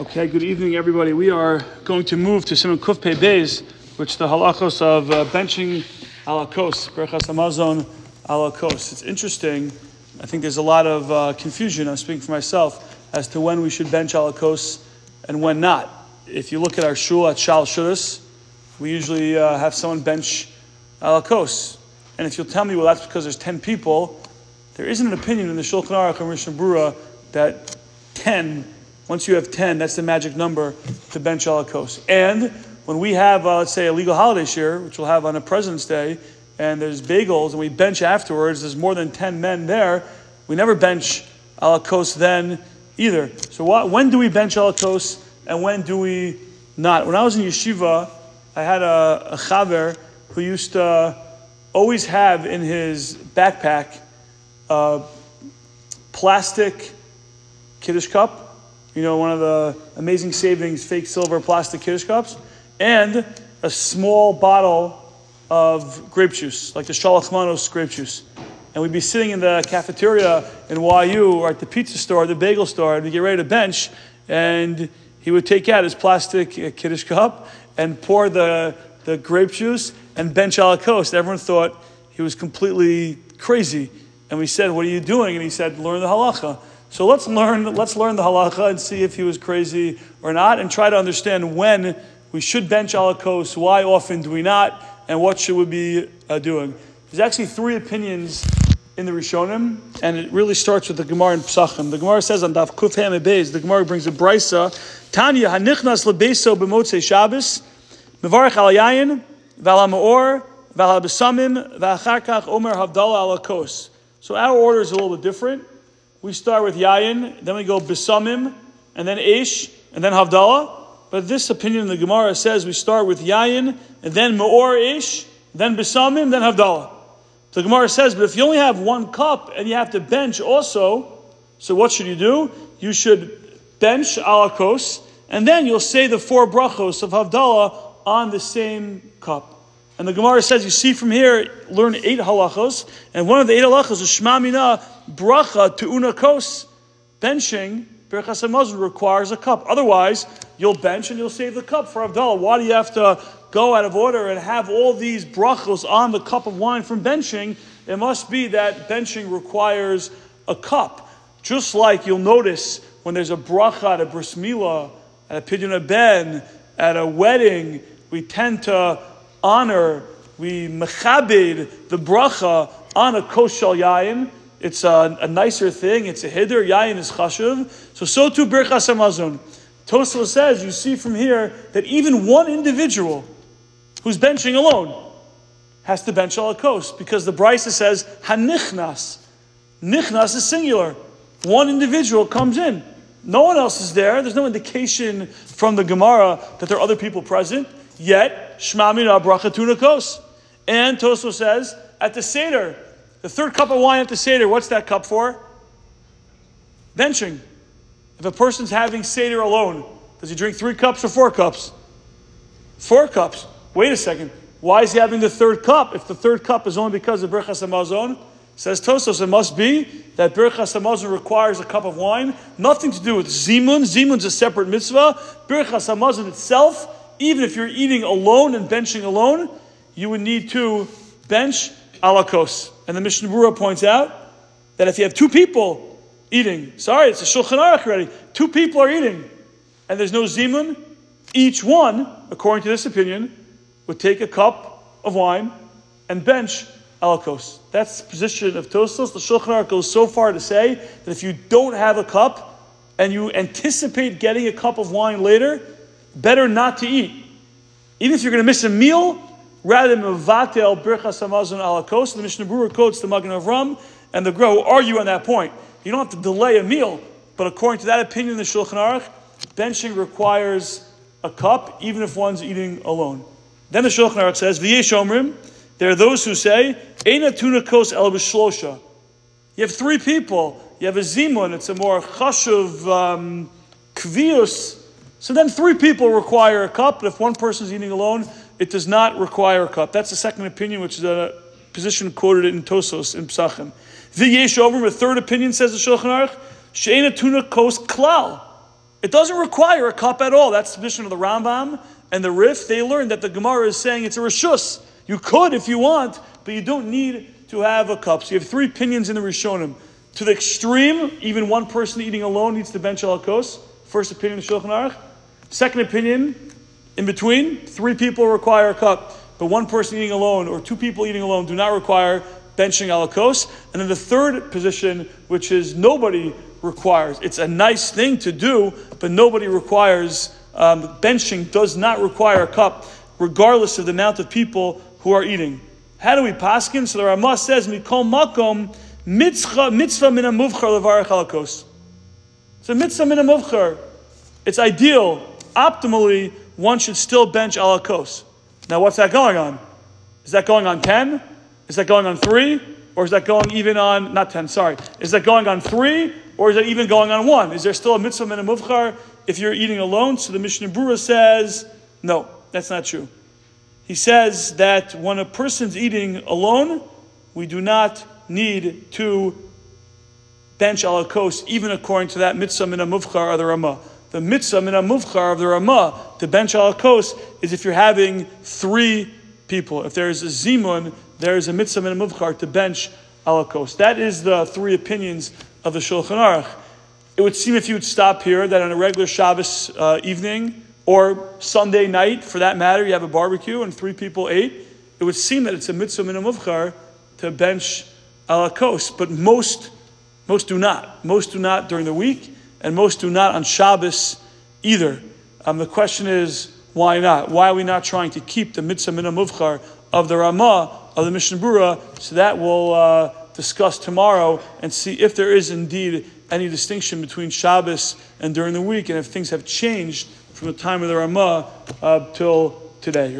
Okay, good evening, everybody. We are going to move to Siman Kuf Pei Beis, which the halachos of uh, benching alakos, berachas hamazon alakos. It's interesting. I think there's a lot of uh, confusion. I'm speaking for myself as to when we should bench alakos and when not. If you look at our shul at Shalosh Seudos, we usually uh, have someone bench alakos. And if you'll tell me, well, that's because there's 10 people, there isn't an opinion in the Shulchan Aruch and Mishnah Brura that 10 once you have 10, that's the magic number to bench alakos. And when we have, uh, let's say, a legal holiday share, which we'll have on a President's Day, and there's bagels, and we bench afterwards, there's more than 10 men there, we never bench alakos then either. So when do we bench alakos, and when do we not? When I was in yeshiva, I had a, a chaver who used to always have in his backpack a plastic kiddush cup you know, one of the amazing savings fake silver plastic kiddush cups, and a small bottle of grape juice, like the Shalach Manos grape juice. And we'd be sitting in the cafeteria in YU or at the pizza store, the bagel store, and we'd get ready to bench, and he would take out his plastic uh, kiddush cup and pour the, the grape juice and bench alakos. Everyone thought he was completely crazy. And we said, What are you doing? And he said, Learn the halacha. So let's learn, let's learn the halacha and see if he was crazy or not, and try to understand when we should bench alakos, why often do we not, and what should we be uh, doing. There's actually three opinions in the Rishonim, and it really starts with the Gemara in Psachim. The Gemara says on Daf Kuf Ham the Gemara brings a brisa, Tanya hanichnas lebeso b'motzei Shabbos, mevarich al yayin, v'al ha'meor, v'al ha'besamim, v'achar omer havdalah alakos. So our order is a little bit different we start with Yayin, then we go Bisamim, and then Ish, and then Havdalah. But this opinion in the Gemara says we start with Yayin, and then Ma'or Ish, then Bisamim, then Havdalah. The Gemara says, but if you only have one cup and you have to bench also, so what should you do? You should bench alakos, and then you'll say the four brachos of Havdalah on the same cup. And the Gemara says, you see from here, learn eight halachos, and one of the eight halachos is Shema Mina bracha to unakos. Benching, Berachas Hamazon requires a cup. Otherwise, you'll bench and you'll save the cup for Havdalah. Why do you have to go out of order and have all these brachos on the cup of wine from benching? It must be that benching requires a cup. Just like you'll notice when there's a bracha at a bris milah, at a pidyon ben, at a wedding, we tend to honor, we mechabed the bracha on a koshal yayin. It's a, a, nicer thing. It's a hiddur. Yayin is chashuv. So, so too birchas hamazon. Tosfos says, you see from here, that even one individual who's benching alone has to bench al kos because the Brisa says hanichnas. Nichnas is singular. One individual comes in. No one else is there. There's no indication from the Gemara that there are other people present. Yet, Shmamina bracha tunakos. And Tosfos says, at the Seder, the third cup of wine at the Seder, what's that cup for? Benching. If a person's having Seder alone, does he drink three cups or four cups? Four cups. Wait a second. Why is he having the third cup? If the third cup is only because of Birchas Hamazon, says Tosfos, it must be that Birchas Hamazon requires a cup of wine. Nothing to do with Zimun. Zimun's a separate mitzvah. Birchas Hamazon itself even if you're eating alone and benching alone, you would need to bench alakos. And the Mishnah Berurah points out that if you have two people eating, sorry, it's a Shulchan Aruch already, two people are eating, and there's no zimun, each one, according to this opinion, would take a cup of wine and bench alakos. That's the position of Tosfos. The Shulchan Aruch goes so far to say that if you don't have a cup and you anticipate getting a cup of wine later, better not to eat. Even if you're going to miss a meal, rather than mevatel birchas hamazon alakos, the Mishnah Berurah quotes the Magen Avram and the Gra argue on that point. You don't have to delay a meal, but according to that opinion in the Shulchan Aruch, benching requires a cup, even if one's eating alone. Then the Shulchan Aruch says, V'yesh omrim, there are those who say, Eina tunakos el b'shlosha. You have three people. You have a zimun, it's a more chashuv um, kvius so then three people require a cup, but if one person is eating alone, it does not require a cup. That's the second opinion, which is a position quoted in Tosfos in Psachim. The Yesh Omrim, a third opinion, says the Shulchan Aruch, She'ena tuna kos klal. It doesn't require a cup at all. That's the position of the Rambam and the Rif. They learned that the Gemara is saying it's a rishus. You could if you want, but you don't need to have a cup. So you have three opinions in the Rishonim. To the extreme, even one person eating alone needs to bench alakos. First opinion of Shulchan Aruch. Second opinion, in between, three people require a cup, but one person eating alone or two people eating alone do not require benching alakos. And then the third position, which is nobody requires. It's a nice thing to do, but nobody requires um, benching does not require a cup, regardless of the amount of people who are eating. How do we paskin? So the Ramah says, "Mikol makom mitzvah mitzvah min amuvchar levarach halakos." So mitzvah min amuvchar. It's ideal. Optimally, one should still bench alakos. Now, what's that going on? Is that going on ten? Is that going on three? Or is that going even on not ten? Sorry. Is that going on three? Or is that even going on one? Is there still a mitzvah and a amuvchar if you're eating alone? So the Mishnah Brura says, no, that's not true. He says that when a person's eating alone, we do not need to bench alakos, even according to that mitzvah min muvchar of the Ramah. The mitzvah min muvchar of the Ramah to bench alakos is if you're having three people. If there is a zimun, there is a mitzvah min muvchar to bench alakos. That is the three opinions of the Shulchan Aruch. It would seem if you would stop here that on a regular Shabbos uh, evening or Sunday night, for that matter, you have a barbecue and three people ate, it would seem that it's a mitzvah min muvchar to bench alakos, but most most do not. Most do not during the week, and most do not on Shabbos either. Um, the question is, why not? Why are we not trying to keep the mitzvah min muvchar of the Ramah of the Mishnah Brura? So that we'll uh, discuss tomorrow and see if there is indeed any distinction between Shabbos and during the week, and if things have changed from the time of the Ramah uh, till today.